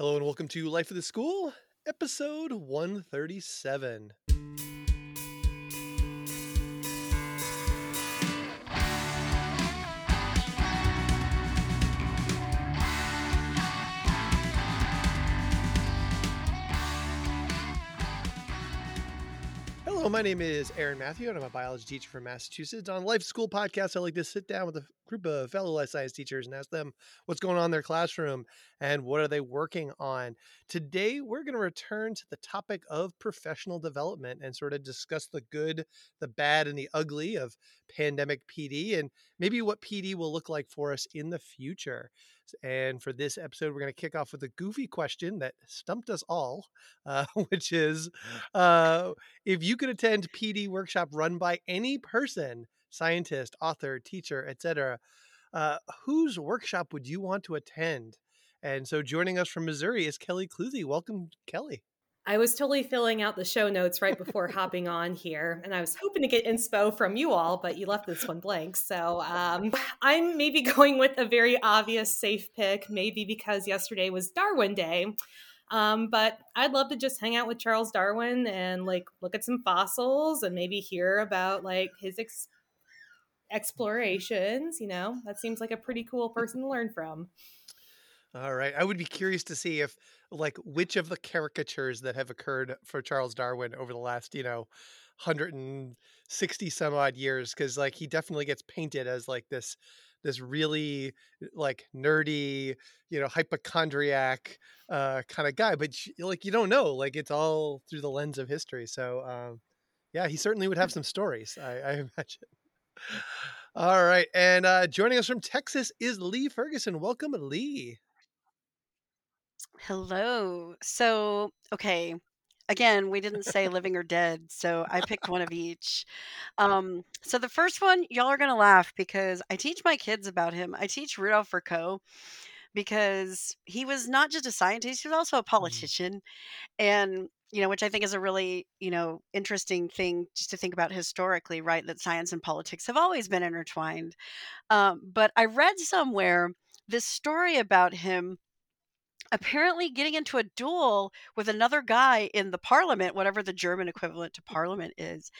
Hello and welcome to Life of the School, episode 137. Hello, my name is Aaron Matthew, and I'm a biology teacher from Massachusetts. On Life School Podcast, I like to sit down with a group of fellow life science teachers and ask them what's going on in their classroom and what are they working on. Today, we're going to return to the topic of professional development and sort of discuss the good, the bad, and the ugly of pandemic PD and maybe what PD will look like for us in the future. And for this episode, we're going to kick off with a goofy question that stumped us all, uh, which is uh, if you could attend PD workshop run by any person, scientist, author, teacher, etc., uh, whose workshop would you want to attend? And so joining us from Missouri is Kelly Clusie. Welcome, Kelly. I was totally filling out the show notes right before hopping on here, and I was hoping to get inspo from you all, but you left this one blank. So um, I'm maybe going with a very obvious safe pick, maybe because yesterday was Darwin Day. Um, but I'd love to just hang out with Charles Darwin and like look at some fossils and maybe hear about like his ex- explorations. You know, that seems like a pretty cool person to learn from. All right. I would be curious to see if like which of the caricatures that have occurred for Charles Darwin over the last, you know, 160 some odd years cuz like he definitely gets painted as like this this really like nerdy, you know, hypochondriac uh kind of guy, but like you don't know, like it's all through the lens of history. So um yeah, he certainly would have some stories, I, I imagine. All right. And uh joining us from Texas is Lee Ferguson. Welcome, Lee. Hello. So, okay. Again, we didn't say living or dead, so I picked one of each. Um, so the first one, y'all are gonna laugh because I teach my kids about him. I teach Rudolph Virchow because he was not just a scientist, he was also a Mm. politician. And, you know, which I think is a really, you know, interesting thing just to think about historically, right? That science and politics have always been intertwined. Um, but I read somewhere this story about him apparently getting into a duel with another guy in the parliament, whatever the German equivalent to parliament is.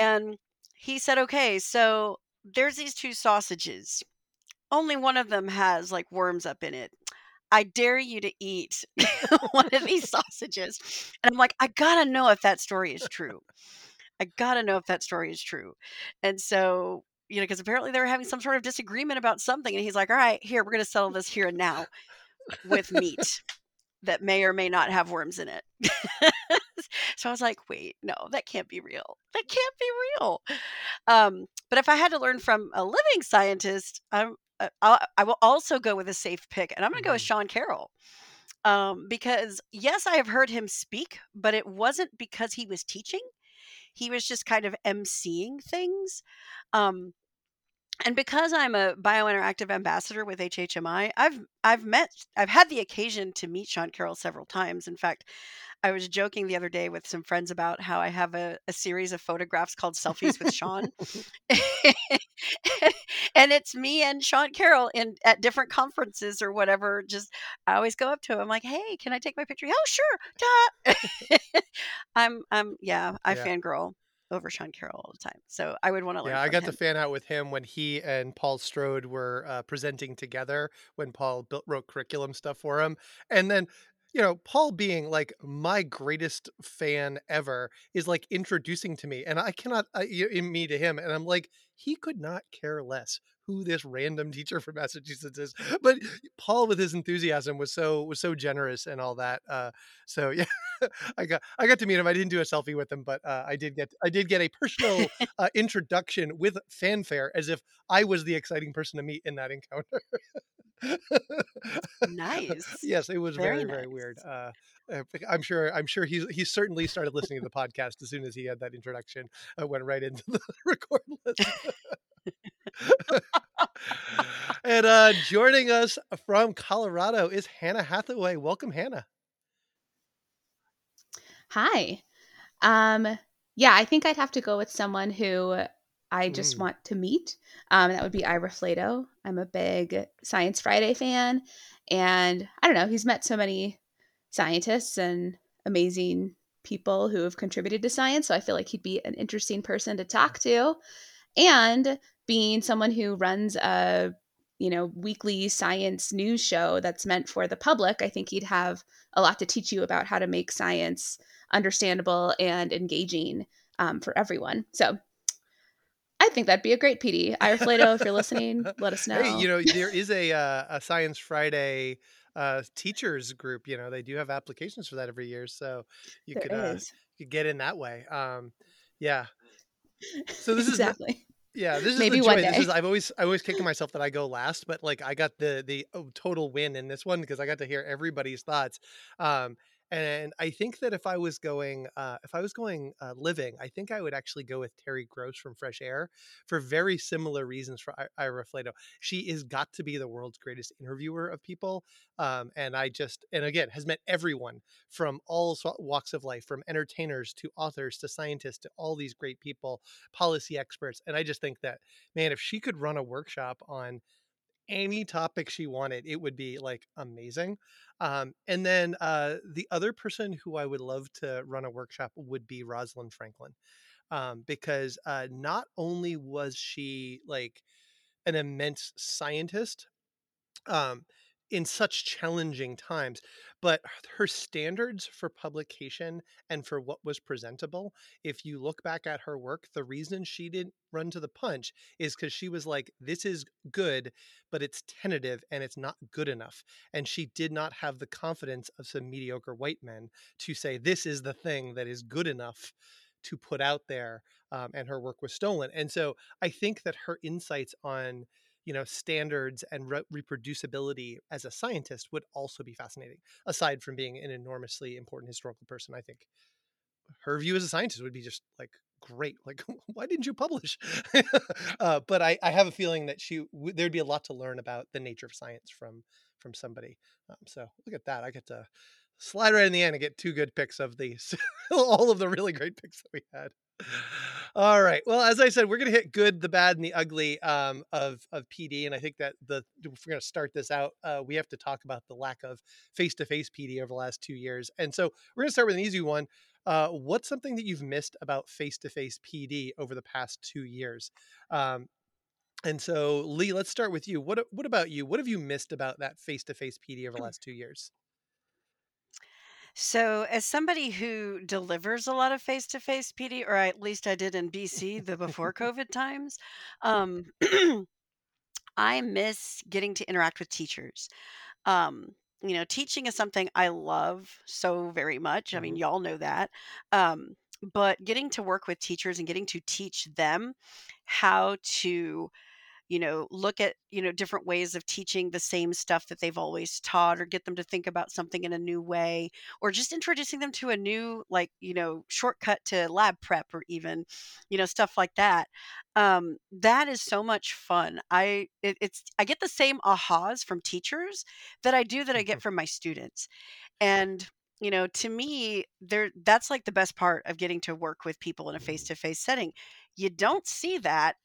And he said, okay, so there's these two sausages. Only one of them has like worms up in it. I dare you to eat one of these sausages. And I'm like, I gotta know if that story is true. I gotta know if that story is true. And so, you know, because apparently they were having some sort of disagreement about something. And he's like, all right, here, we're gonna settle this here and now with meat that may or may not have worms in it. so I was like, wait, no, that can't be real. That can't be real. Um, but if I had to learn from a living scientist, I'm, uh, I will also go with a safe pick, and I'm going to go with Mhm. Sean Carroll. Um, because yes, I have heard him speak, but it wasn't because he was teaching. He was just kind of emceeing things. Um, and because I'm a biointeractive ambassador with HHMI, I've I've met I've had the occasion to meet Sean Carroll several times. In fact, I was joking the other day with some friends about how I have a, a series of photographs called Selfies with Sean. and it's me and Sean Carroll in at different conferences or whatever. Just I always go up to him, I'm like, hey, can I take my picture? Oh, sure. I'm I'm yeah, I Yeah. fangirl over Sean Carroll all the time. So I would want to learn Yeah, I got him. to fan out with him when he and Paul Strode were uh, presenting together when Paul built, wrote curriculum stuff for him. And then, you know, Paul being like my greatest fan ever is like introducing to me, and I cannot, I, y- in me to him, and I'm like, he could not care less who this random teacher from Massachusetts is. But Paul, with his enthusiasm, was so was so generous and all that. Uh, so yeah, I got I got to meet him. I didn't do a selfie with him, but uh, I did get I did get a personal uh, introduction with fanfare, as if I was the exciting person to meet in that encounter. Nice. yes, it was Very very very weird. Uh, uh, I'm sure I'm sure he's he certainly started listening to the podcast as soon as he had that introduction. Uh, went right into the record list. and uh, joining us from Colorado is Hannah Hathaway. Welcome, Hannah. Hi. Um, yeah, I think I'd have to go with someone who I just Mm. want to meet. Um, that would be Ira Flatow. I'm a big Science Friday fan, And I don't know, he's met so many scientists and amazing people who have contributed to science. So I feel like he'd be an interesting person to talk to. And being someone who runs a you know weekly science news show that's meant for the public i think he'd have a lot to teach you about how to make science understandable and engaging um, for everyone so I think that'd be a great PD. Ira Flatow, if you're listening, let us know. Hey, you know, there is a uh, a Science Friday uh, teachers group. You know, they do have applications for that every year, so you there could uh, you could get in that way. Um, yeah. So this exactly. is yeah, this is Maybe the one joy. This is I've always I always kicking myself that I go last, but like I got the the oh, total win in this one because I got to hear everybody's thoughts. Um, and I think that if I was going, uh, if I was going uh, living, I think I would actually go with Terry Gross from Fresh Air for very similar reasons for I- Ira Flatow. She is got to be the world's greatest interviewer of people, um, and I just and again has met everyone from all walks of life, from entertainers to authors to scientists to all these great people, policy experts, and I just think that man, if she could run a workshop on any topic she wanted, it would be like amazing. Um, and then uh, the other person who I would love to run a workshop would be Rosalind Franklin, um, because uh, not only was she like an immense scientist, um, in such challenging times. But her standards for publication and for what was presentable, if you look back at her work, the reason she didn't run to the punch is because she was like, this is good, but it's tentative and it's not good enough. And she did not have the confidence of some mediocre white men to say, this is the thing that is good enough to put out there. Um, and her work was stolen. And so I think that her insights on you know standards and re- reproducibility as a scientist would also be fascinating aside from being an enormously important historical person i think. Her view as a scientist would be just like great like why didn't you publish? Uh, but I, I have a feeling that she w- there'd be a lot to learn about the nature of science from from somebody. Um, so look at that i get to slide right in the end and get two good picks of these all of the really great picks that we had all right. Well, as I said, we're going to hit good, the bad, and the ugly um, of of PD, and I think that the if we're going to start this out, uh, we have to talk about the lack of face to face PD over the last two years. And so we're going to start with an easy one. Uh, what's something that you've missed about face to face PD over the past two years? Um, and so, Lee, let's start with you. What what about you? What have you missed about that face to face PD over the last two years? So, as somebody who delivers a lot of face to face PD, or at least I did in BC the before COVID times, um, I miss getting to interact with teachers. Um, you know, teaching is something I love so very much. I mean, Mhm. y'all know that. Um, but getting to work with teachers and getting to teach them how to you know, look at, you know, different ways of teaching the same stuff that they've always taught or get them to think about something in a new way or just introducing them to a new like, you know, shortcut to lab prep or even, you know, stuff like that. Um that is so much fun. I it, it's I get the same ahas from teachers that I do that I get from my students. And you know, to me, there that's like the best part of getting to work with people in a face-to-face setting. You don't see that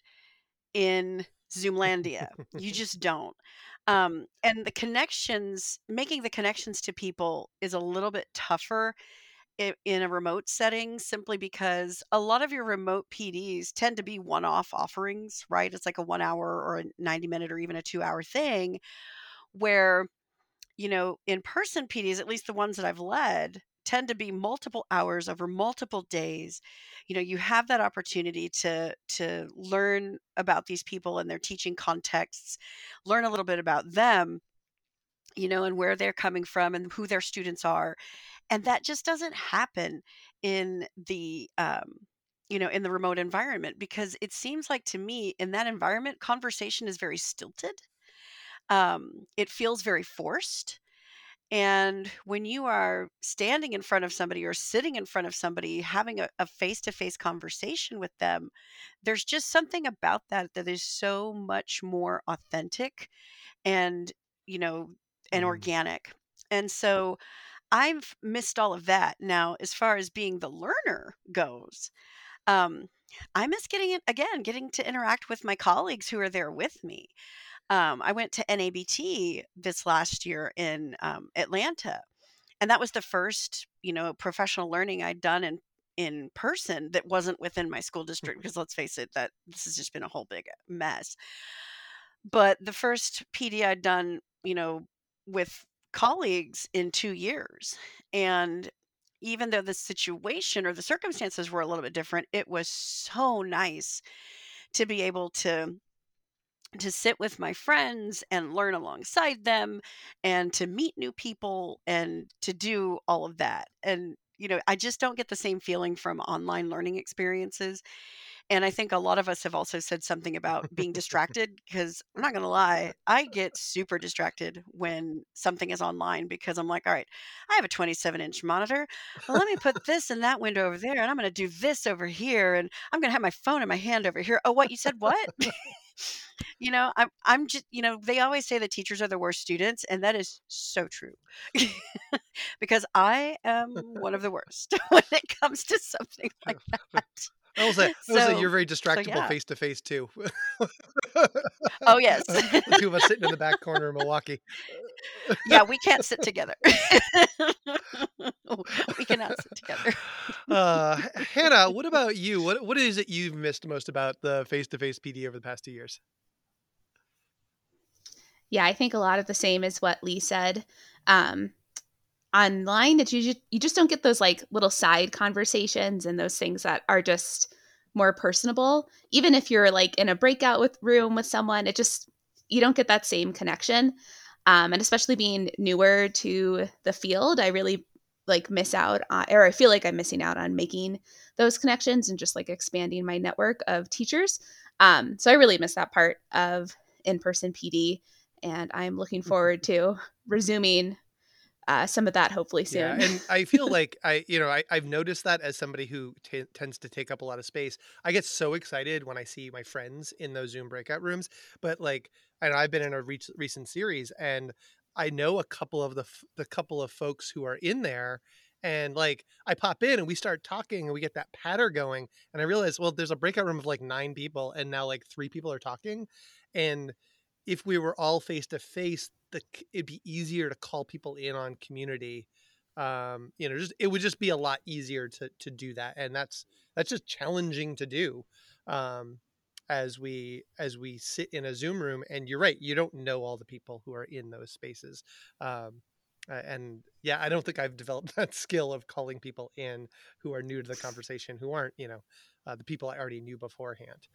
in Zoomlandia. You just don't. Um, and the connections, making the connections to people is a little bit tougher in a remote setting simply because a lot of your remote PDs tend to be one off offerings, right? It's like a one hour or a 90 minute or even a two hour thing where you know, in person PDs, at least the ones that I've led, tend to be multiple hours over multiple days. You know, you have that opportunity to to learn about these people and their teaching contexts, learn a little bit about them, you know, and where they're coming from and who their students are. And that just doesn't happen in the um you know, in the remote environment because it seems like to me in that environment conversation is very stilted. Um it feels very forced and when you are standing in front of somebody or sitting in front of somebody, having a face to face conversation with them, there's just something about that that is so much more authentic and, you know, and Mhm. organic. And so I've missed all of that. Now, as far as being the learner goes, um, I miss getting it again, getting to interact with my colleagues who are there with me um, I went to NABT this last year in um, Atlanta, and that was the first, you know, professional learning I'd done in in person that wasn't within my school district. Because let's face it, that this has just been a whole big mess. But the first PD I'd done, you know, with colleagues in two years, and even though the situation or the circumstances were a little bit different, it was so nice to be able to to sit with my friends and learn alongside them and to meet new people and to do all of that. And you know, I just don't get the same feeling from online learning experiences. And I think a lot of us have also said something about being distracted because I'm not going to lie, I get super distracted when something is online because I'm like, all right, I have a 27 inch monitor. Well, let me put this in that window over there and I'm going to do this over here and I'm going to have my phone in my hand over here. Oh, what? You said what? You know, I'm, I'm just, you know, they always say that teachers are the worst students, and that is so true because I am one of the worst when it comes to something like that. I will say, I will say you're very distractible face to face too. oh yes, the two of us sitting in the back corner of Milwaukee. yeah, we can't sit together. we cannot sit together. uh, Hannah, what about you? What what is it you've missed most about the face to face PD over the past two years? Yeah, I think a lot of the same as what Lee said. Um, online that you just, you just don't get those like little side conversations and those things that are just more personable. Even if you're like in a breakout with room with someone it just you don't get that same connection. Um, and especially being newer to the field i really like miss out on, or i feel like i'm missing out on making those connections and just like expanding my network of teachers. Um, so i really miss that part of in-person pd and i'm looking Mm-hmm. forward to resuming uh, some of that hopefully soon. Yeah, and I feel like I, you know, I, I've noticed that as somebody who t- tends to take up a lot of space, I get so excited when I see my friends in those Zoom breakout rooms. But like, and I've been in a re- recent series, and I know a couple of the f- the couple of folks who are in there, and like I pop in and we start talking and we get that patter going, and I realize, well, there's a breakout room of like nine people, and now like three people are talking, and if we were all face to face, it'd be easier to call people in on community. Um, you know, just it would just be a lot easier to to do that, and that's that's just challenging to do. Um, as we as we sit in a Zoom room, and you're right, you don't know all the people who are in those spaces. Um, and yeah, I don't think I've developed that skill of calling people in who are new to the conversation, who aren't, you know, uh, the people I already knew beforehand.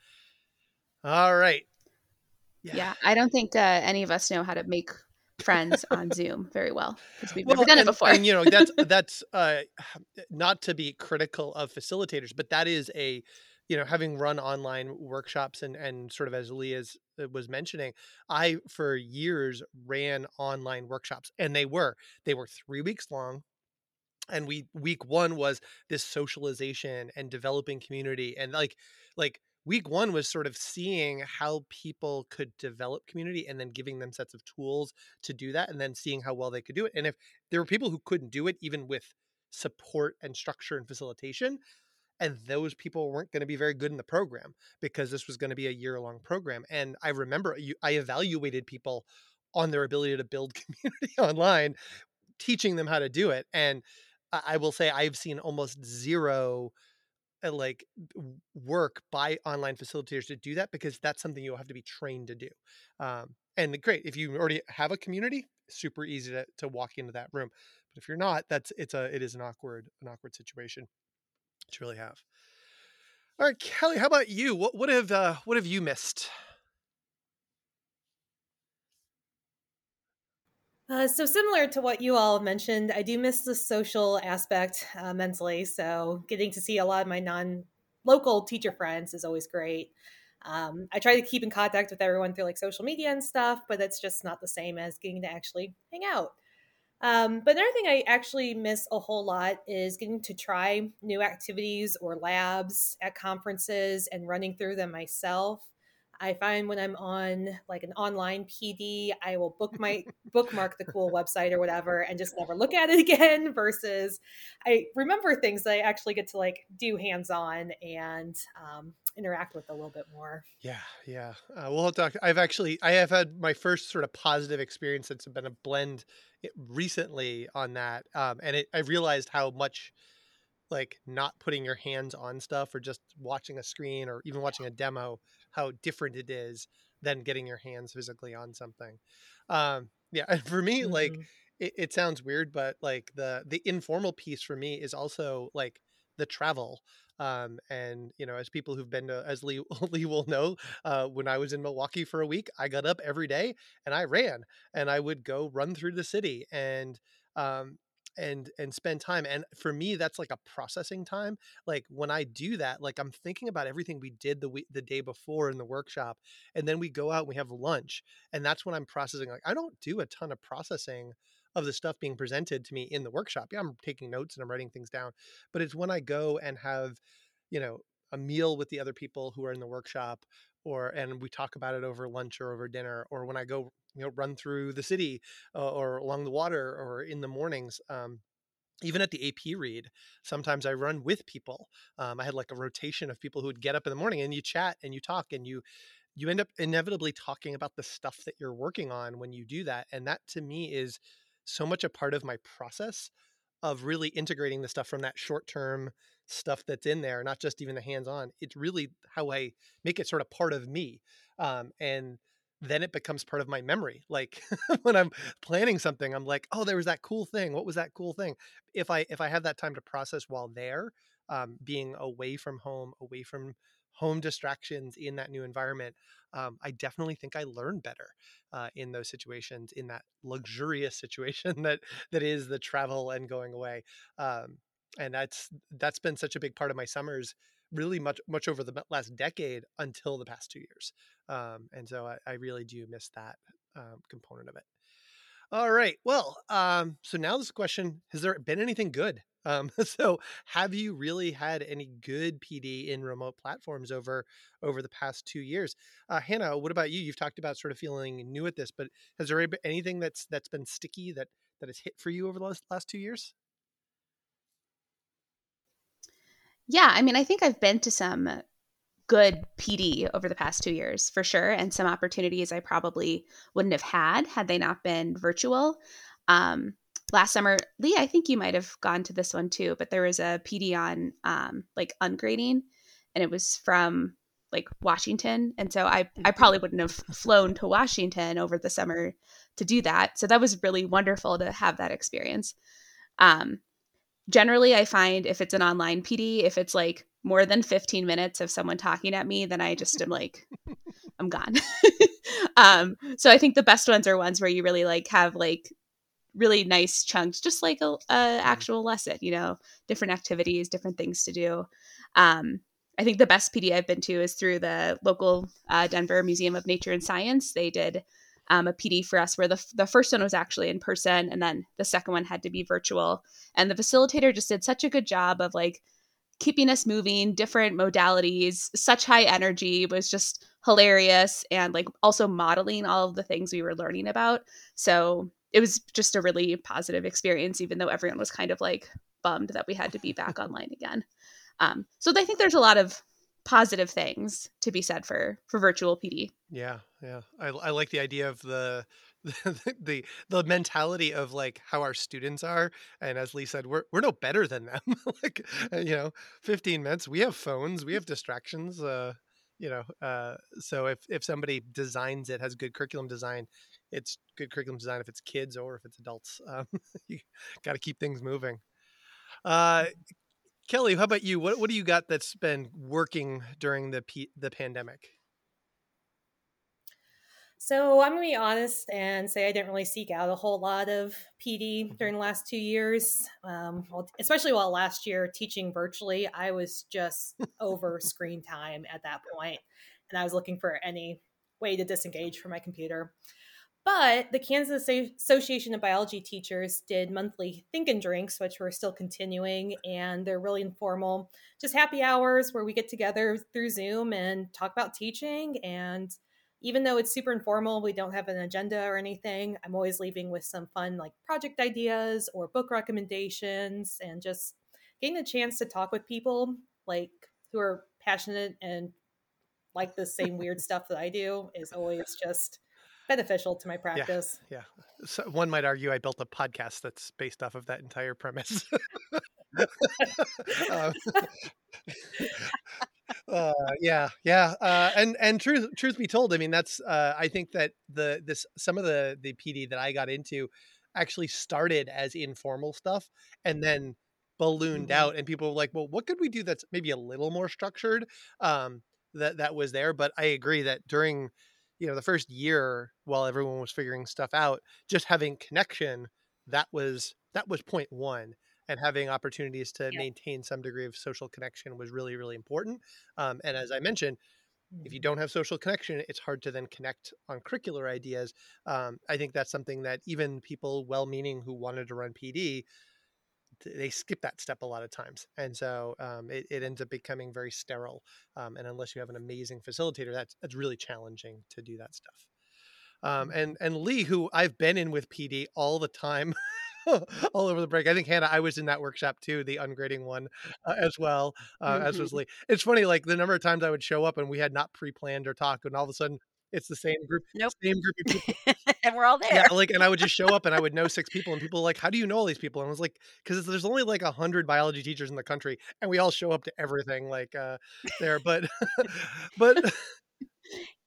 All right. Yeah. yeah, I don't think uh, any of us know how to make friends on Zoom very well because we've well, never done and, it before. and you know, that's that's uh, not to be critical of facilitators, but that is a you know having run online workshops and and sort of as Leah's was mentioning, I for years ran online workshops, and they were they were three weeks long. And we week one was this socialization and developing community and like like week one was sort of seeing how people could develop community and then giving them sets of tools to do that and then seeing how well they could do it. And if there were people who couldn't do it even with support and structure and facilitation and those people weren't going to be very good in the program because this was going to be a year long program. And i remember i evaluated people on their ability to build community online teaching them how to do it. And i will say i've seen almost zero like work by online facilitators to do that because that's something you'll have to be trained to do. Um, and great if you already have a community, super easy to, to walk into that room. But if you're not, that's it's a it is an awkward an awkward situation to really have. All right, Kelly, how about you? What what have uh, what have you missed? Uh, so similar to what you all mentioned, I do miss the social aspect uh, mentally. So getting to see a lot of my non-local teacher friends is always great. Um, I try to keep in contact with everyone through like social media and stuff, but it's just not the same as getting to actually hang out. Um, but another thing I actually miss a whole lot is getting to try new activities or labs at conferences and running through them myself. I find when I'm on like an online PD, I will book my bookmark the cool website or whatever and just never look at it again. Versus, I remember things that I actually get to like do hands on and um, interact with a little bit more. Yeah, yeah. Uh, we'll talk. I've actually I have had my first sort of positive experience that's been a blend eh, recently on that, um, and it, I realized how much like not putting your hands on stuff or just watching a screen or even watching a demo how different it is than getting your hands physically on something um yeah and for me mm-hmm. like it, it sounds weird but like the the informal piece for me is also like the travel um, and you know as people who've been to as lee, lee will know uh, when i was in milwaukee for a week i got up every day and i ran and i would go run through the city and um, and and spend time and for me that's like a processing time like when i do that like i'm thinking about everything we did the week the day before in the workshop and then we go out and we have lunch and that's when i'm processing like i don't do a ton of processing of the stuff being presented to me in the workshop yeah i'm taking notes and i'm writing things down but it's when i go and have you know a meal with the other people who are in the workshop or and we talk about it over lunch or over dinner or when i go you know run through the city uh, or along the water or in the mornings um, even at the AP read, sometimes I run with people. Um, I had like a rotation of people who would get up in the morning and you chat and you talk and you you end up inevitably talking about the stuff that you're working on when you do that. And that to me is so much a part of my process of really integrating the stuff from that short term stuff that's in there, not just even the hands on. It's really how I make it sort of part of me. Um, and then it becomes part of my memory. Like when I'm planning something, I'm like, oh, there was that cool thing. What was that cool thing? If I if I have that time to process while there, um, being away from home, away from home distractions in that new environment, um, I definitely think I learn better uh, in those situations, in that luxurious situation that that is the travel and going away. Um, and that's that's been such a big part of my summers really much much over the last decade until the past two years um, and so I, I, really do miss that um, component of it. All right well um, so now this question has there been anything good? Um, so have you really had any good pd in remote platforms over over the past two years? Uh, hannah what about you? You've talked about sort of feeling new at this but has there been anything that's that's been sticky that that has hit for you over the last, last two years Yeah, I mean, I think I've been to some good PD over the past two years for sure, and some opportunities I probably wouldn't have had had they not been virtual. Um, last summer, Lee, I think you might have gone to this one too, but there was a PD on um, like ungrading, and it was from like Washington, and so I I probably wouldn't have flown to Washington over the summer to do that. So that was really wonderful to have that experience. Um, generally i find if it's an online pd if it's like more than 15 minutes of someone talking at me then i just am like i'm gone. Um so i think the best ones are ones where you really like have like really nice chunks just like a, a actual lesson you know different activities different things to do. Um i think the best pd i've been to is through the local uh, denver museum of nature and science. They did um, a PD for us where the, the first one was actually in person and then the second one had to be virtual. And the facilitator just did such a good job of like keeping us moving, different modalities, such high energy was just hilarious and like also modeling all of the things we were learning about. So it was just a really positive experience, even though everyone was kind of like bummed that we had to be back online again. Um, so I think there's a lot of positive things to be said for for virtual PD. Yeah, yeah. I, I like the idea of the the, the mentality of like how our students are and as lee said we're, we're no better than them like uh, you know 15 minutes we have phones we have distractions uh you know uh so if if somebody designs it has good curriculum design it's good curriculum design if it's kids or if it's adults um you got to keep things moving uh Kelly, how about you? What what do you got that's been working during the P- the pandemic? So I'm gonna be honest and say I didn't really seek out a whole lot of PD mm-hmm. during the last two years. Um, well, especially while last year teaching virtually, I was just over screen time at that point, and I was looking for any way to disengage from my computer. But the Kansas Association of Biology Teachers did monthly think and drinks, which we're still continuing, and they're really informal, just happy hours where we get together through Zoom and talk about teaching. And even though it's super informal, we don't have an agenda or anything. I'm always leaving with some fun, like project ideas or book recommendations, and just getting a chance to talk with people like who are passionate and like the same weird stuff that I do is always just beneficial to my practice. Yeah. yeah. So one might argue I built a podcast that's based off of that entire premise. um, uh, yeah, yeah, uh, and and truth truth be told, I mean that's uh, I think that the this some of the the PD that I got into actually started as informal stuff and then ballooned mm-hmm. out, and people were like, "Well, what could we do that's maybe a little more structured?" Um, that that was there, but I agree that during you know the first year while everyone was figuring stuff out just having connection that was that was point one and having opportunities to yeah. maintain some degree of social connection was really really important um, and as i mentioned if you mm-hmm. don't have social connection it's hard to then connect on curricular ideas um, i think that's something that even people well-meaning who wanted to run pd they skip that step a lot of times and so um, it, it, ends up becoming very sterile um, and unless you have an amazing facilitator that's that's really challenging to do that stuff um, mm-hmm. and and lee who i've been in with pd all the time all over the break i think hannah i was in that workshop too the ungrading one uh, as well uh, mm-hmm. as was lee it's funny like the number of times i would show up and we had not pre-planned or talked and all of a sudden it's the same group, nope. same group of people, and we're all there. Yeah, like, and I would just show up, and I would know six people, and people were like, "How do you know all these people?" And I was like, "Because there's only like a hundred biology teachers in the country, and we all show up to everything like uh, there." But, but.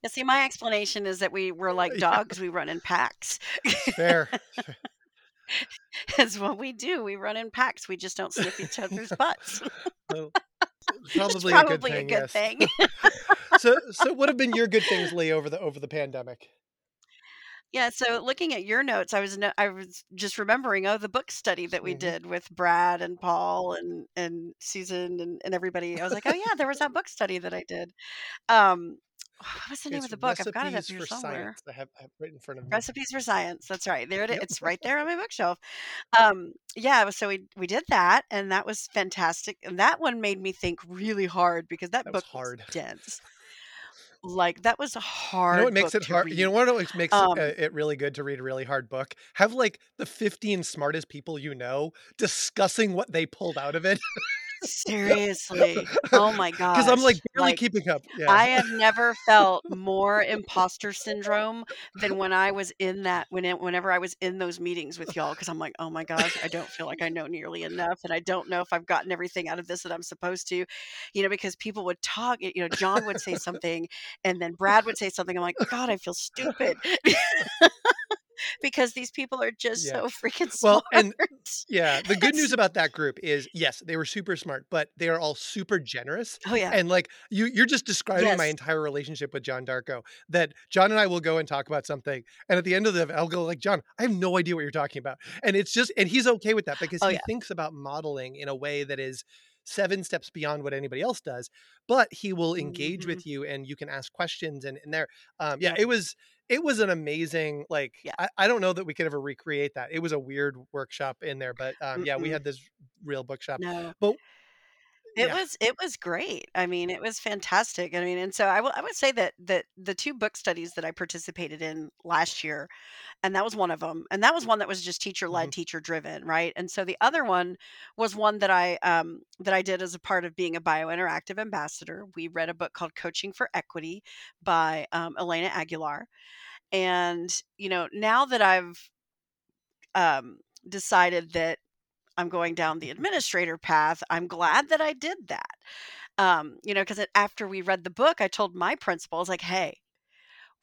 Yeah, see, my explanation is that we were like dogs. Yeah. We run in packs. Fair. That's what we do. We run in packs. We just don't sniff each other's butts. Well, probably, probably a good thing. A good yes. thing so so what have been your good things lee over the over the pandemic yeah so looking at your notes i was no, i was just remembering oh the book study that we mm-hmm. did with brad and paul and and susan and, and everybody i was like oh yeah there was that book study that i did um what was the name it's of the book? I've got it up here somewhere. Science. I have, I have right in front of me. Recipes for Science. That's right. There it is. Yep. It's right there on my bookshelf. Um, yeah. So we we did that, and that was fantastic. And that one made me think really hard because that, that book was hard, was dense. Like that was a hard. You know what makes it hard? Read. You know what makes um, it, uh, it really good to read a really hard book? Have like the 15 smartest people you know discussing what they pulled out of it. Seriously. Oh my god. Because I'm like barely like, keeping up. Yeah. I have never felt more imposter syndrome than when I was in that when it, whenever I was in those meetings with y'all because I'm like, oh my gosh, I don't feel like I know nearly enough, and I don't know if I've gotten everything out of this that I'm supposed to, you know, because people would talk. You know, John would say something, and then Brad would say something. I'm like, God, I feel stupid. because these people are just yeah. so freaking smart. Well, and yeah, the good news about that group is yes, they were super smart, but they are all super generous. Oh yeah, and like you, you're just describing yes. my entire relationship with John Darko. That John and I will go and talk about something, and at the end of the, I'll go like, John, I have no idea what you're talking about, and it's just, and he's okay with that because oh, he yeah. thinks about modeling in a way that is seven steps beyond what anybody else does but he will engage mm-hmm. with you and you can ask questions and, and there um yeah it was it was an amazing like yeah. I, I don't know that we could ever recreate that it was a weird workshop in there but um yeah we had this real bookshop no. but it yeah. was it was great. I mean, it was fantastic. I mean, and so I will I would say that that the two book studies that I participated in last year, and that was one of them, and that was one that was just teacher led, mm-hmm. teacher driven, right? And so the other one was one that I um that I did as a part of being a biointeractive ambassador. We read a book called Coaching for Equity by um, Elena Aguilar, and you know now that I've um decided that I'm going down the administrator path. I'm glad that I did that. Um, you know, because after we read the book, I told my principal, like, hey,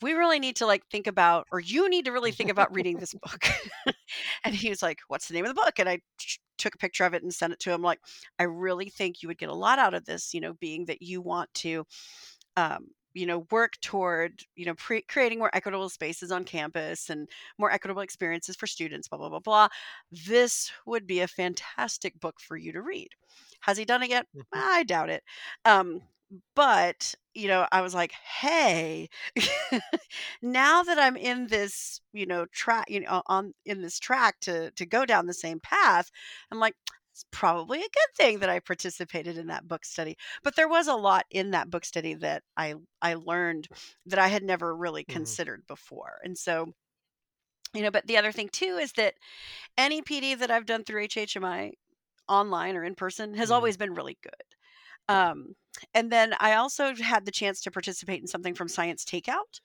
we really need to like think about, or you need to really think about reading this book. and he was like, what's the name of the book? And I took a picture of it and sent it to him. Like, I really think you would get a lot out of this, you know, being that you want to um, you know work toward you know pre- creating more equitable spaces on campus and more equitable experiences for students blah blah blah blah this would be a fantastic book for you to read. Has he done it yet? Mm-hmm. i doubt it. Um, but you know i was like hey now that i'm in this you know track you know on in this track to to go down the same path i'm like it's probably a good thing that i participated in that book study but there was a lot in that book study that i i learned that i had never really Mhm. considered before and so you know but the other thing too is that any pd that i've done through hhmi online or in person has Mhm. always been really good um, and then I also had the chance to participate in something from Science Takeout.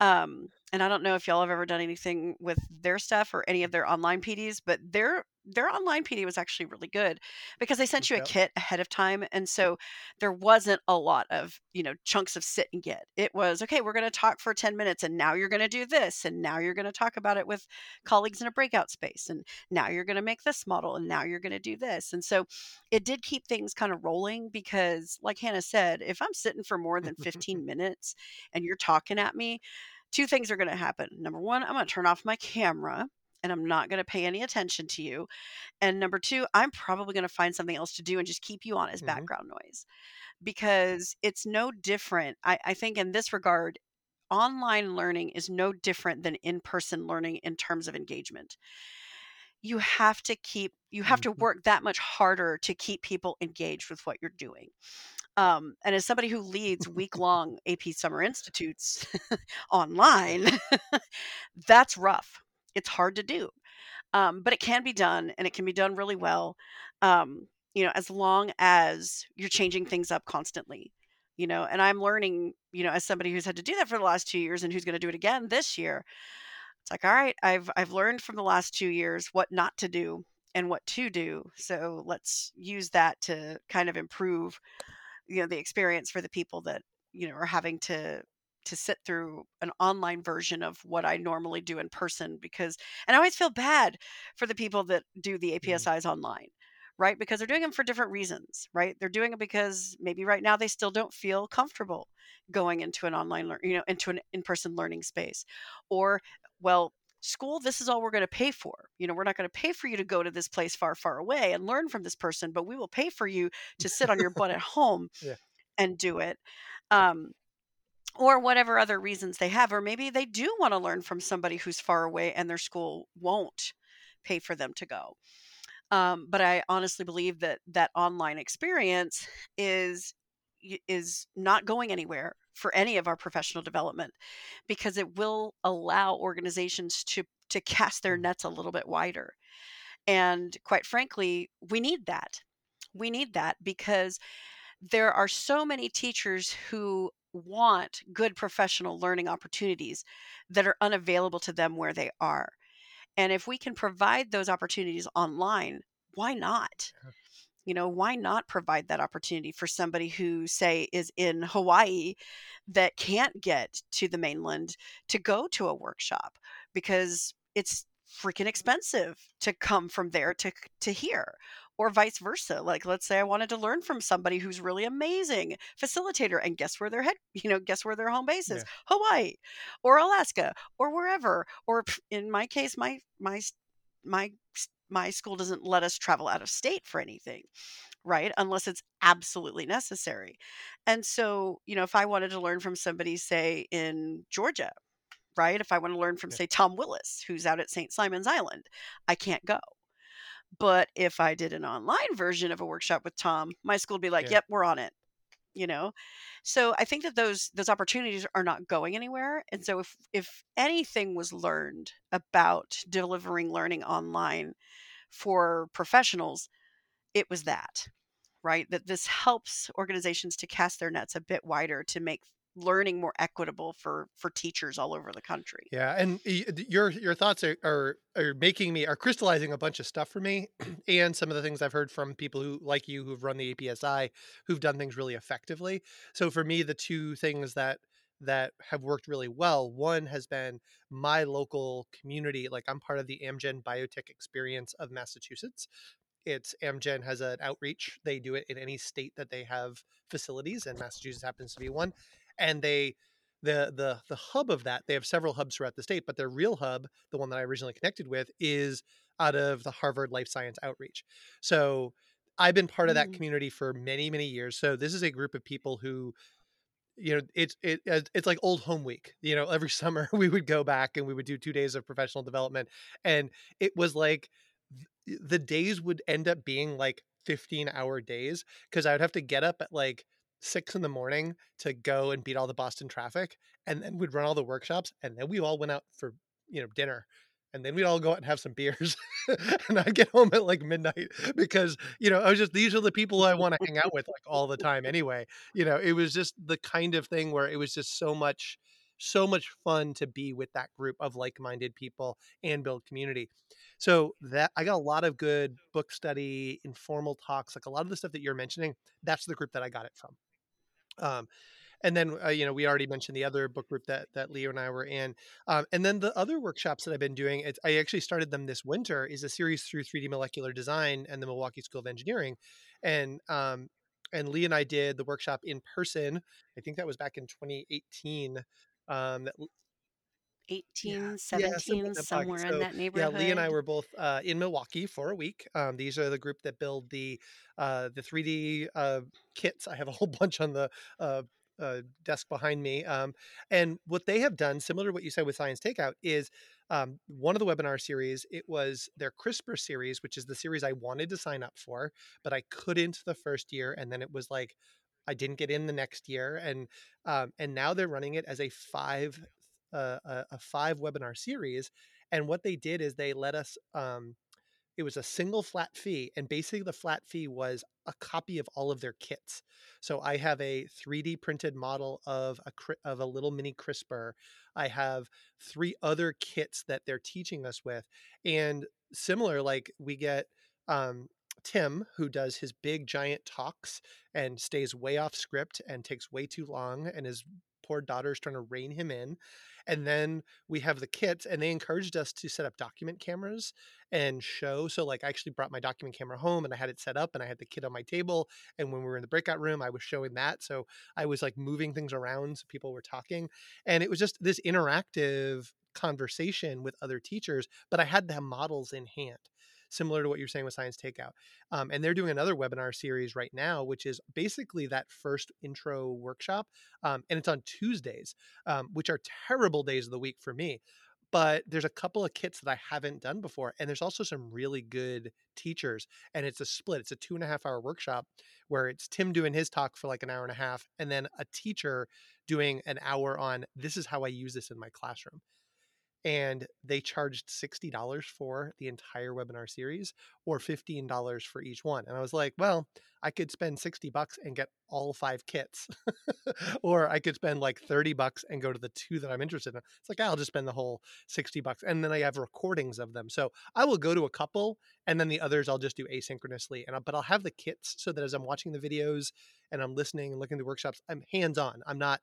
Um, and I don't know if y'all have ever done anything with their stuff or any of their online PDs, but their their online PD was actually really good because they sent you a kit ahead of time, and so there wasn't a lot of you know chunks of sit and get. It was okay. We're going to talk for ten minutes, and now you're going to do this, and now you're going to talk about it with colleagues in a breakout space, and now you're going to make this model, and now you're going to do this, and so it did keep things kind of rolling because, like Hannah said, if I'm sitting for more than 15 minutes and you're talking at me, two things are going to happen. Number one, I'm going to turn off my camera and I'm not going to pay any attention to you. And number two, I'm probably going to find something else to do and just keep you on as Mhm. background noise because it's no different. I, I think in this regard, online learning is no different than in person learning in terms of engagement. You have to keep, you have to Mhm. work that much harder to keep people engaged with what you're doing. Um, and as somebody who leads week long AP Summer Institutes online, that's rough. It's hard to do. Um, but it can be done and it can be done really well. Um, you know, as long as you're changing things up constantly, you know, and I'm learning, you know, as somebody who's had to do that for the last two years and who's going to do it again this year. It's like, all right, I've I've learned from the last two years what not to do and what to do. So let's use that to kind of improve you know the experience for the people that you know are having to to sit through an online version of what I normally do in person because and I always feel bad for the people that do the Mhm. APSIs online right because they're doing them for different reasons right they're doing it because maybe right now they still don't feel comfortable going into an online learn you know into an in-person learning space or well school this is all we're going to pay for you know we're not going to pay for you to go to this place far far away and learn from this person but we will pay for you to sit on your butt at home Yeah. and do it um, or whatever other reasons they have or maybe they do want to learn from somebody who's far away and their school won't pay for them to go. Um, but i honestly believe that that online experience is is not going anywhere for any of our professional development because it will allow organizations to to cast their Mhm. nets a little bit wider. And quite frankly we need that. We need that because there are so many teachers who want good professional learning opportunities that are unavailable to them where they are. And if we can provide those opportunities online, why not? You know, why not provide that opportunity for somebody who, say, is in Hawaii that can't get to the mainland to go to a workshop because it's freaking expensive to come from there to to here or vice versa like let's say i wanted to learn from somebody who's really amazing facilitator and guess where their head you know guess where their home base is Yeah. hawaii or alaska or wherever or in my case my my my my school doesn't let us travel out of state for anything right unless it's absolutely necessary and so you know if i wanted to learn from somebody say in georgia right if i want to learn from Yeah. say tom willis who's out at st simon's island i can't go but if I did an online version of a workshop with Tom, my school would be like, Yeah. "Yep, we're on it." You know? So I think that those those opportunities are not going anywhere. And so if if anything was learned about delivering learning online for professionals, it was that, right? That this helps organizations to cast their nets a bit wider to make learning more equitable for for teachers all over the country. Yeah, and your your thoughts are, are are making me are crystallizing a bunch of stuff for me, and some of the things I've heard from people who like you who've run the APSI who've done things really effectively. So for me, the two things that that have worked really well, one has been my local community. Like I'm part of the Amgen Biotech Experience of Massachusetts. It's Amgen has an outreach. They do it in any state that they have facilities, and Massachusetts happens to be one. And they the the the hub of that they have several hubs throughout the state but their real hub the one that i originally connected with is out of the harvard life science outreach so I've been part of that Mm. community for many, many years. So this is a group of people who, you know, it's it it's like old home week. You know, every summer we would go back and we would do two days of professional development, and it was like the days would end up being like 15 hour days because I would have to get up at like six in the morning to go and beat all the Boston traffic, and then we'd run all the workshops, and then we all went out for you know dinner and then we'd all go out and have some beers and i'd get home at like midnight because you know i was just these are the people i want to hang out with like all the time anyway you know it was just the kind of thing where it was just so much so much fun to be with that group of like-minded people and build community. So that i got a lot of good book study informal talks like a lot of the stuff that you're mentioning that's the group that i got it from um, and then uh, you know we already mentioned the other book group that that Leo and I were in, um, and then the other workshops that I've been doing. I actually started them this winter. Is a series through 3D molecular design and the Milwaukee School of Engineering, and um, and Lee and I did the workshop in person. I think that was back in 2018. Um, that 18, yeah, something 17, in that pocket. somewhere in that neighborhood. yeah. Lee and I were both uh, in Milwaukee for a week. Um, these are the group that build the uh, the 3D uh, kits. I have a whole bunch on the uh, uh, desk behind me. Um, and what they have done, similar to what you said with Science Takeout, is um, one of the webinar series. It was their CRISPR series, which is the series I wanted to sign up for, but I couldn't the first year, and then it was like I didn't get in the next year, and um, and now they're running it as a five a, a five webinar series. And what they did is they let us. Um, it was a single flat fee, and basically the flat fee was a copy of all of their kits. So I have a 3D printed model of a of a little mini CRISPR. I have three other kits that they're teaching us with, and similar, like we get. Um, Tim, who does his big giant talks and stays way off script and takes way too long, and his poor daughter's trying to rein him in. And then we have the kits, and they encouraged us to set up document cameras and show. So, like, I actually brought my document camera home and I had it set up, and I had the kit on my table. And when we were in the breakout room, I was showing that. So, I was like moving things around so people were talking. And it was just this interactive conversation with other teachers, but I had to have models in hand similar to what you're saying with Science Takeout. Um, and they're doing another webinar series right now, which is basically that first intro workshop. Um, and it's on Tuesdays, um, which are terrible days of the week for me. But there's a couple of kits that I haven't done before. And there's also some really good teachers. And it's a split, it's a two and a half hour workshop where it's Tim doing his talk for like an hour and a half, and then a teacher doing an hour on this is how I use this in my classroom and they charged $60 for the entire webinar series or $15 for each one and i was like well i could spend 60 bucks and get all five kits or i could spend like 30 bucks and go to the two that i'm interested in. It's like i'll just spend the whole 60 bucks and then i have recordings of them so i will go to a couple and then the others i'll just do asynchronously and I'll, but i'll have the kits so that as i'm watching the videos and i'm listening and looking at the workshops i'm hands on i'm not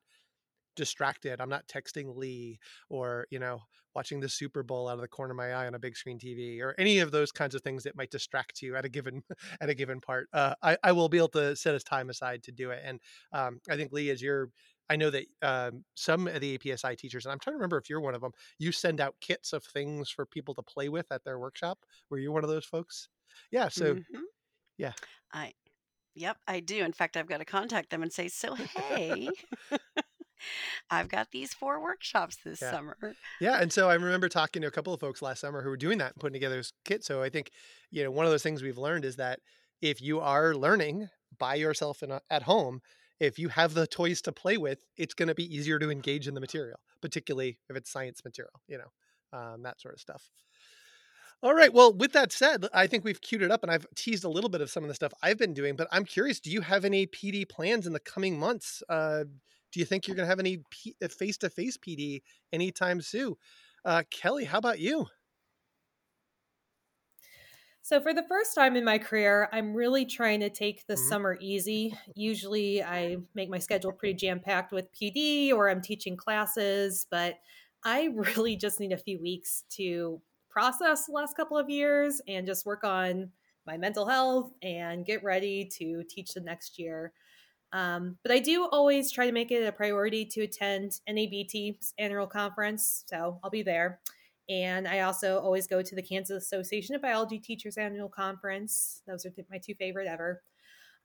distracted. I'm not texting Lee or, you know, watching the Super Bowl out of the corner of my eye on a big screen TV or any of those kinds of things that might distract you at a given at a given part. Uh, I, I will be able to set his time aside to do it. And um, I think Lee, as you're I know that um, some of the APSI teachers, and I'm trying to remember if you're one of them, you send out kits of things for people to play with at their workshop. Were you one of those folks? Yeah. So, Mhm. yeah. I, yep, I do. In fact, I've got to contact them and say, so hey, I've got these four workshops this Yeah. summer. Yeah, and so I remember talking to a couple of folks last summer who were doing that and putting together this kit. So I think, you know, one of those things we've learned is that if you are learning by yourself in a, at home, if you have the toys to play with, it's going to be easier to engage in the material, particularly if it's science material, you know, um, that sort of stuff. All right. Well, with that said, I think we've queued it up and I've teased a little bit of some of the stuff I've been doing, but I'm curious do you have any PD plans in the coming months? Uh, do you think you're going to have any face to face PD anytime soon? Uh, Kelly, how about you? So, for the first time in my career, I'm really trying to take the Mhm. summer easy. Usually, I make my schedule pretty jam packed with PD or I'm teaching classes, but I really just need a few weeks to process the last couple of years and just work on my mental health and get ready to teach the next year. Um, but I do always try to make it a priority to attend NABT's annual conference, so I'll be there. And I also always go to the Kansas Association of Biology Teachers annual conference. Those are my two favorite ever.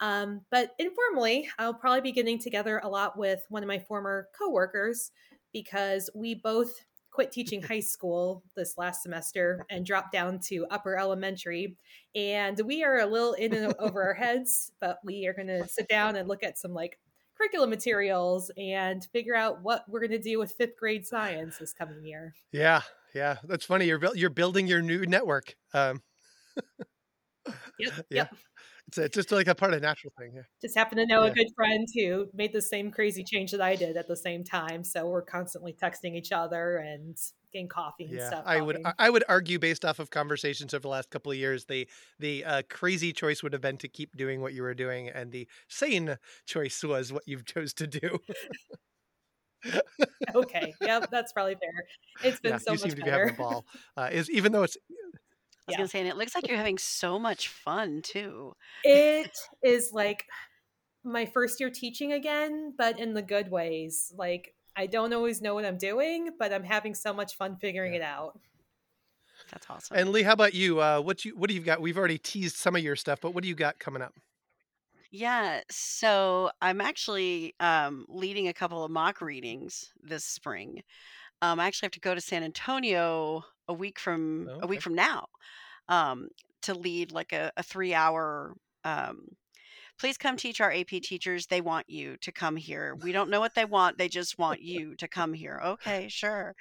Um, but informally, I'll probably be getting together a lot with one of my former coworkers because we both quit teaching high school this last semester and dropped down to upper elementary. And we are a little in and over our heads, but we are going to sit down and look at some like curriculum materials and figure out what we're going to do with fifth grade science this coming year. Yeah, yeah, that's funny. You're you're building your new network. Um, yep, yeah. It's, it's just like a part of the natural thing. Yeah. Just happen to know Yeah. a good friend who made the same crazy change that I did at the same time. So we're constantly texting each other and getting coffee and Yeah, stuff. I would. I- would argue based off of conversations over the last couple of years, the the uh, crazy choice would have been to keep doing what you were doing, and the sane choice was what you've chose to do. okay. Yep, that's probably fair. It's been yeah, so you much seem to be having a ball. Uh, is even though it's was Yeah. gonna say, and it looks like you're having so much fun too. It is like my first year teaching again, but in the good ways. Like I don't always know what I'm doing, but I'm having so much fun figuring Yeah. it out. That's awesome. and Lee, how about you? Uh, what you what do you got? We've already teased some of your stuff, but what do you got coming up? Yeah, so I'm actually um, leading a couple of mock readings this spring. Um, I actually have to go to San Antonio a week from Oh, a week from now um, to lead like a, a three hour. Um, Please come teach our AP teachers. They want you to come here. We don't know what they want. They just want you to come here. Okay, sure.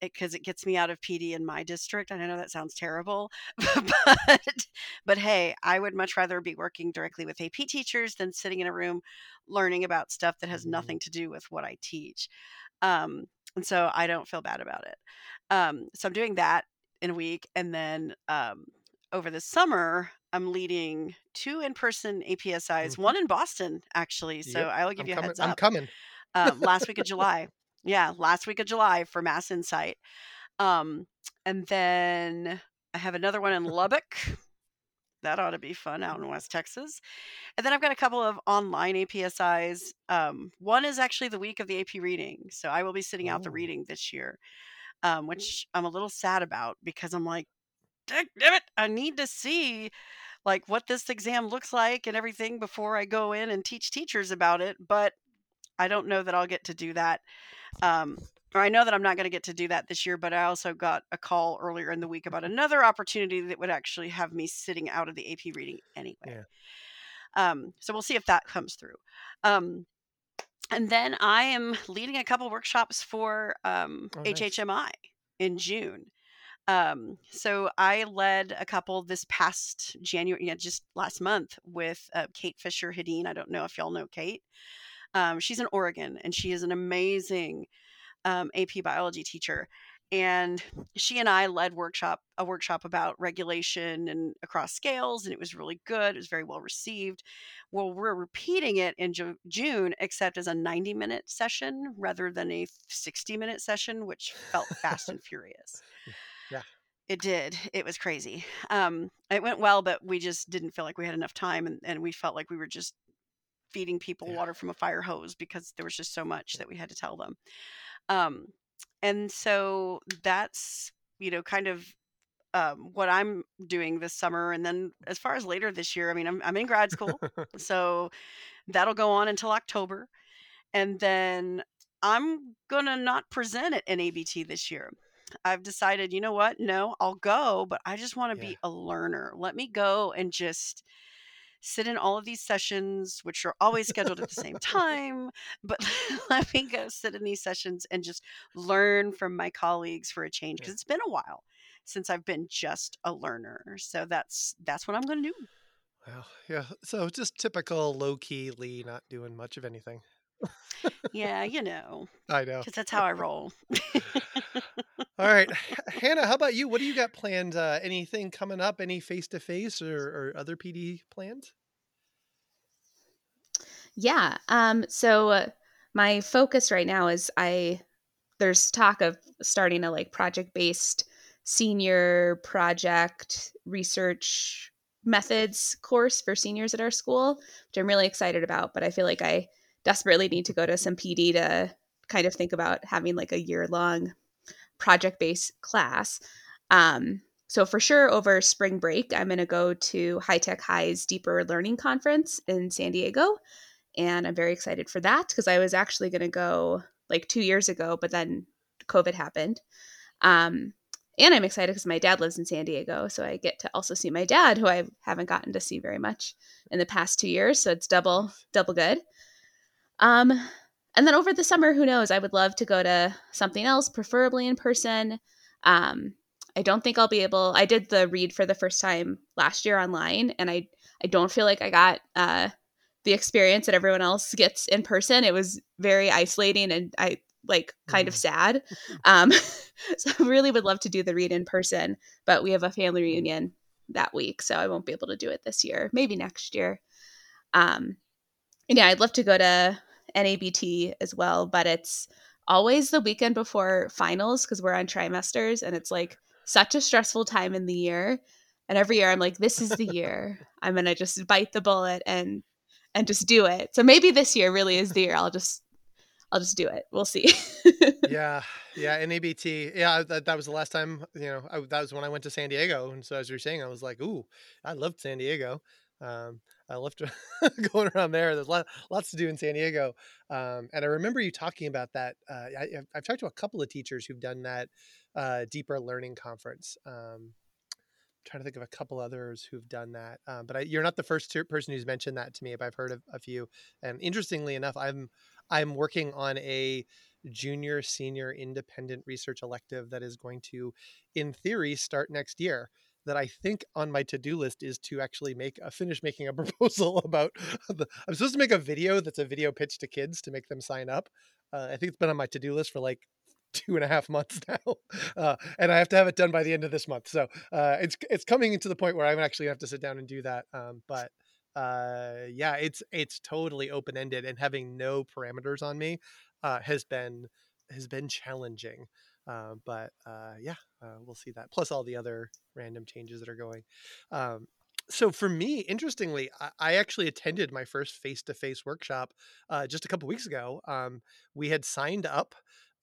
Because it, gets me out of PD in my district. And I know that sounds terrible, but but hey, I would much rather be working directly with AP teachers than sitting in a room learning about stuff that has Mhm. nothing to do with what I teach. Um, and so I don't feel bad about it. Um, so I'm doing that in a week, and then um, over the summer, I'm leading two in-person APSIs, Mhm. one in Boston actually. So Yep, I will give I'm you a coming. heads up. I'm coming. Um, last week of July, yeah, last week of July for Mass Insight. Um, and then I have another one in Lubbock. That ought to be fun out in West Texas. And then I've got a couple of online APSIs. Um, one is actually the week of the AP reading. So I will be sitting out the reading this year, um, which I'm a little sad about because I'm like, damn it, I need to see like what this exam looks like and everything before I go in and teach teachers about it. But I don't know that I'll get to do that. Um, or I know that I'm not going to get to do that this year, but I also got a call earlier in the week about another opportunity that would actually have me sitting out of the AP reading anyway. Yeah. Um, so we'll see if that comes through. Um, and then I am leading a couple workshops for um, Oh, nice. HHMI in June. Um, so I led a couple this past January, yeah, just last month with uh, Kate Fisher Hedin. I don't know if y'all know Kate. Um, she's in Oregon and she is an amazing um, AP biology teacher. And she and I led workshop a workshop about regulation and across scales, and it was really good. It was very well received. Well, we're repeating it in Ju- June, except as a 90 minute session rather than a 60 minute session, which felt fast and furious. Yeah. It did. It was crazy. Um, it went well, but we just didn't feel like we had enough time, and, and we felt like we were just feeding people Yeah. water from a fire hose because there was just so much that we had to tell them. Um, and so that's you know kind of um, what I'm doing this summer. And then as far as later this year, I mean, I'm I'm in grad school, so that'll go on until October, and then I'm gonna not present at NABT this year. I've decided, you know what? No, I'll go, but I just want to Yeah. be a learner. Let me go and just sit in all of these sessions, which are always scheduled at the same time. But let me go sit in these sessions and just learn from my colleagues for a change Yeah. because it's been a while since I've been just a learner. So that's that's what I'm going to do. Wow. Yeah. So just typical low key Lee not doing much of anything. Yeah, you know, I know. because that's how I roll. All right. Hannah, how about you? What do you got planned? Uh, anything coming up? Any face to face or or other PD plans? Yeah. Um. So uh, my focus right now is I. There's talk of starting a like project based senior project research methods course for seniors at our school, which I'm really excited about. But I feel like I desperately need to go to some PD to kind of think about having like a year long project based class. Um, so for sure, over spring break, I'm going to go to High Tech High's Deeper Learning Conference in San Diego, and I'm very excited for that because I was actually going to go like two years ago, but then COVID happened. Um, and I'm excited because my dad lives in San Diego, so I get to also see my dad, who I haven't gotten to see very much in the past two years. So it's double double good. Um, and then over the summer, who knows? I would love to go to something else, preferably in person. Um, I don't think I'll be able. I did the read for the first time last year online, and I I don't feel like I got uh, the experience that everyone else gets in person. It was very isolating, and I like kind mm. of sad. Um, so I really would love to do the read in person, but we have a family reunion that week, so I won't be able to do it this year. Maybe next year. Um, and yeah, I'd love to go to NABT as well, but it's always the weekend before finals because we're on trimesters, and it's like such a stressful time in the year. And every year I'm like, this is the year. I'm gonna just bite the bullet and and just do it. So maybe this year really is the year I'll just I'll just do it. We'll see. yeah, yeah, NABT. Yeah, that, that was the last time. You know, I, that was when I went to San Diego, and so as you're saying, I was like, "Ooh, I loved San Diego." Um, I left going around there. There's lot, lots to do in San Diego, um, and I remember you talking about that. Uh, I, have talked to a couple of teachers who've done that uh, deeper learning conference. Um, trying to think of a couple others who've done that. Um, but I, you're not the first person who's mentioned that to me. But I've heard of a few. And interestingly enough, I'm I'm working on a junior senior independent research elective that is going to, in theory, start next year. That I think on my to-do list is to actually make a finish making a proposal about the. I'm supposed to make a video that's a video pitch to kids to make them sign up. Uh, I think it's been on my to-do list for like two and a half months now, uh, and I have to have it done by the end of this month. So uh, it's it's coming to the point where I'm actually have to sit down and do that. Um, but uh, yeah, it's it's totally open ended, and having no parameters on me uh, has been has been challenging. Uh, but uh, yeah, uh, we'll see that. Plus all the other random changes that are going. Um, so for me, interestingly, I, I actually attended my first face to face workshop uh, just a couple weeks ago. Um, we had signed up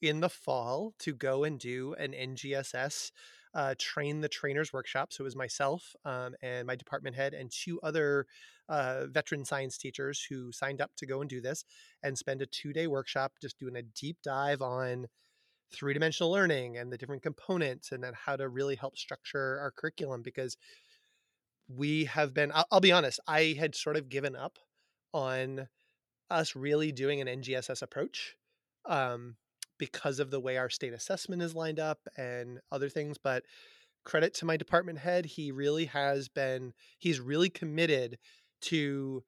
in the fall to go and do an NGSS uh, train the trainers workshop. So it was myself um, and my department head and two other uh, veteran science teachers who signed up to go and do this and spend a two day workshop just doing a deep dive on three dimensional learning and the different components and then how to really help structure our curriculum because we have been, I'll, I'll be honest, I had sort of given up on us really doing an NGSS approach. Um, because of the way our state assessment is lined up and other things. But credit to my department head, he really has been, he's really committed to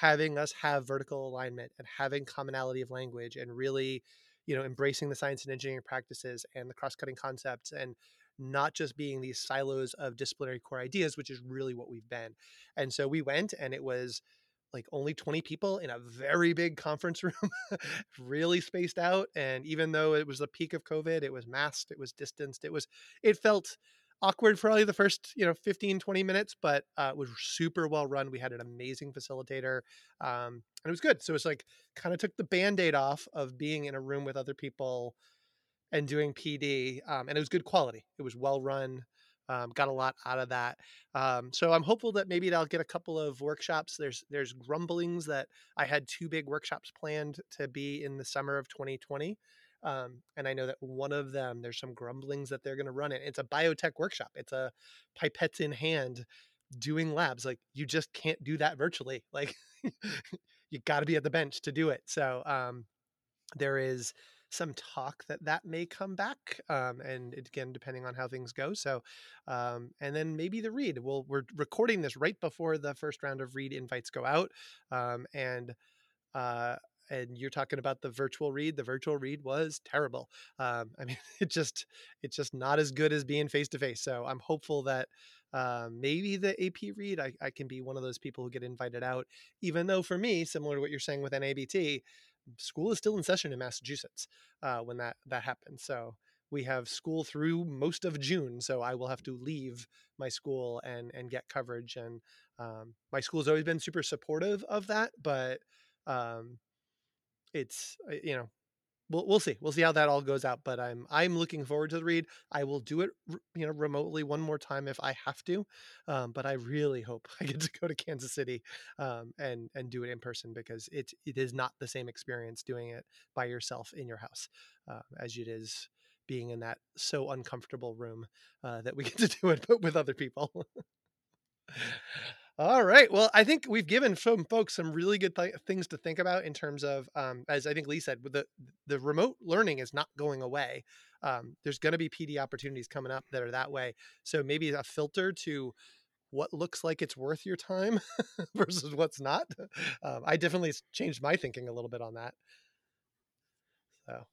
having us have vertical alignment and having commonality of language and really, you know, embracing the science and engineering practices and the cross cutting concepts and not just being these silos of disciplinary core ideas, which is really what we've been. And so we went and it was, like only 20 people in a very big conference room, really spaced out. And even though it was the peak of COVID, it was masked, it was distanced, it was, it felt awkward for only the first, you know, 15, 20 minutes, but uh, it was super well run. We had an amazing facilitator um, and it was good. So it was like kind of took the band aid off of being in a room with other people and doing PD. Um, and it was good quality. It was well run. Um, got a lot out of that. Um, so I'm hopeful that maybe I'll get a couple of workshops. There's there's grumblings that I had two big workshops planned to be in the summer of 2020. Um, and I know that one of them, there's some grumblings that they're going to run it. It's a biotech workshop. It's a pipettes in hand doing labs. Like you just can't do that virtually. Like you got to be at the bench to do it. So um, there is some talk that that may come back, um, and again, depending on how things go. So, um, and then maybe the read. Well, we're recording this right before the first round of read invites go out, um, and uh, and you're talking about the virtual read. The virtual read was terrible. Um, I mean, it just it's just not as good as being face to face. So I'm hopeful that uh, maybe the AP read I, I can be one of those people who get invited out. Even though for me, similar to what you're saying with NABT, school is still in session in Massachusetts uh, when that that happens. So we have school through most of June, so I will have to leave my school and and get coverage. And um, my school has always been super supportive of that, but um, it's uh, you know we'll we'll see. We'll see how that all goes out. But I'm I'm looking forward to the read. I will do it, you know, remotely one more time if I have to. Um, but I really hope I get to go to Kansas City um, and and do it in person because it it is not the same experience doing it by yourself in your house uh, as it is being in that so uncomfortable room uh, that we get to do it but with other people. All right. Well, I think we've given some folks some really good th- things to think about in terms of, um, as I think Lee said, the the remote learning is not going away. Um, there's going to be PD opportunities coming up that are that way. So maybe a filter to what looks like it's worth your time versus what's not. Um, I definitely changed my thinking a little bit on that. So.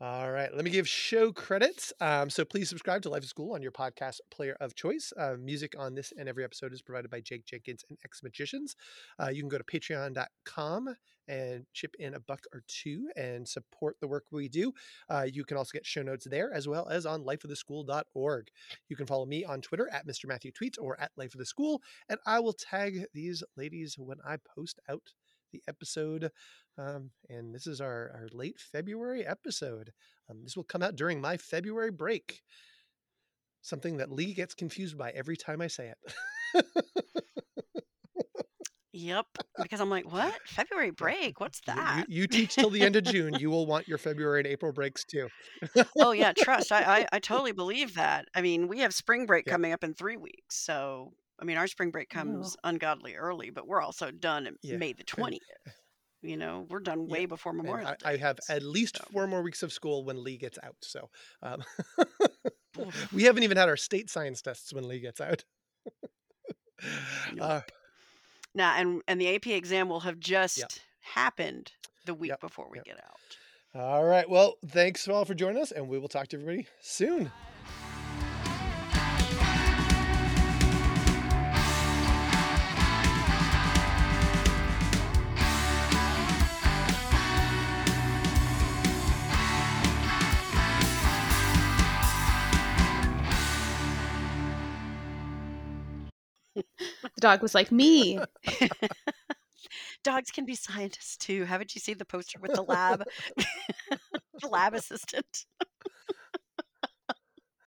All right, let me give show credits. Um, so please subscribe to Life of School on your podcast player of choice. Uh, music on this and every episode is provided by Jake Jenkins and X Magicians. Uh, you can go to patreon.com and chip in a buck or two and support the work we do. Uh, you can also get show notes there as well as on lifeoftheschool.org. You can follow me on Twitter at Mr. Matthew Tweets or at Life of the School, and I will tag these ladies when I post out the episode. Um, and this is our, our late February episode. Um, this will come out during my February break. Something that Lee gets confused by every time I say it. Yep. Because I'm like, what? February break? What's You- that? You, you teach till the end of June. You will want your February and April breaks too. oh yeah, trust. I, I I totally believe that. I mean, we have spring break Yeah. coming up in three weeks, so I mean, our spring break comes ungodly early, but we're also done in Yeah, May the twentieth. You know, we're done Yeah, way before Memorial I, Day. I have at least so. four more weeks of school when Lee gets out. So um, we haven't even had our state science tests when Lee gets out. Nope. Uh, Now, and and the AP exam will have just happened the week Yep, before we yep. get out. all right. Well, thanks all for joining us, and we will talk to everybody soon. The dog was like, Me. Dogs can be scientists too. Haven't you seen the poster with the lab, the lab assistant?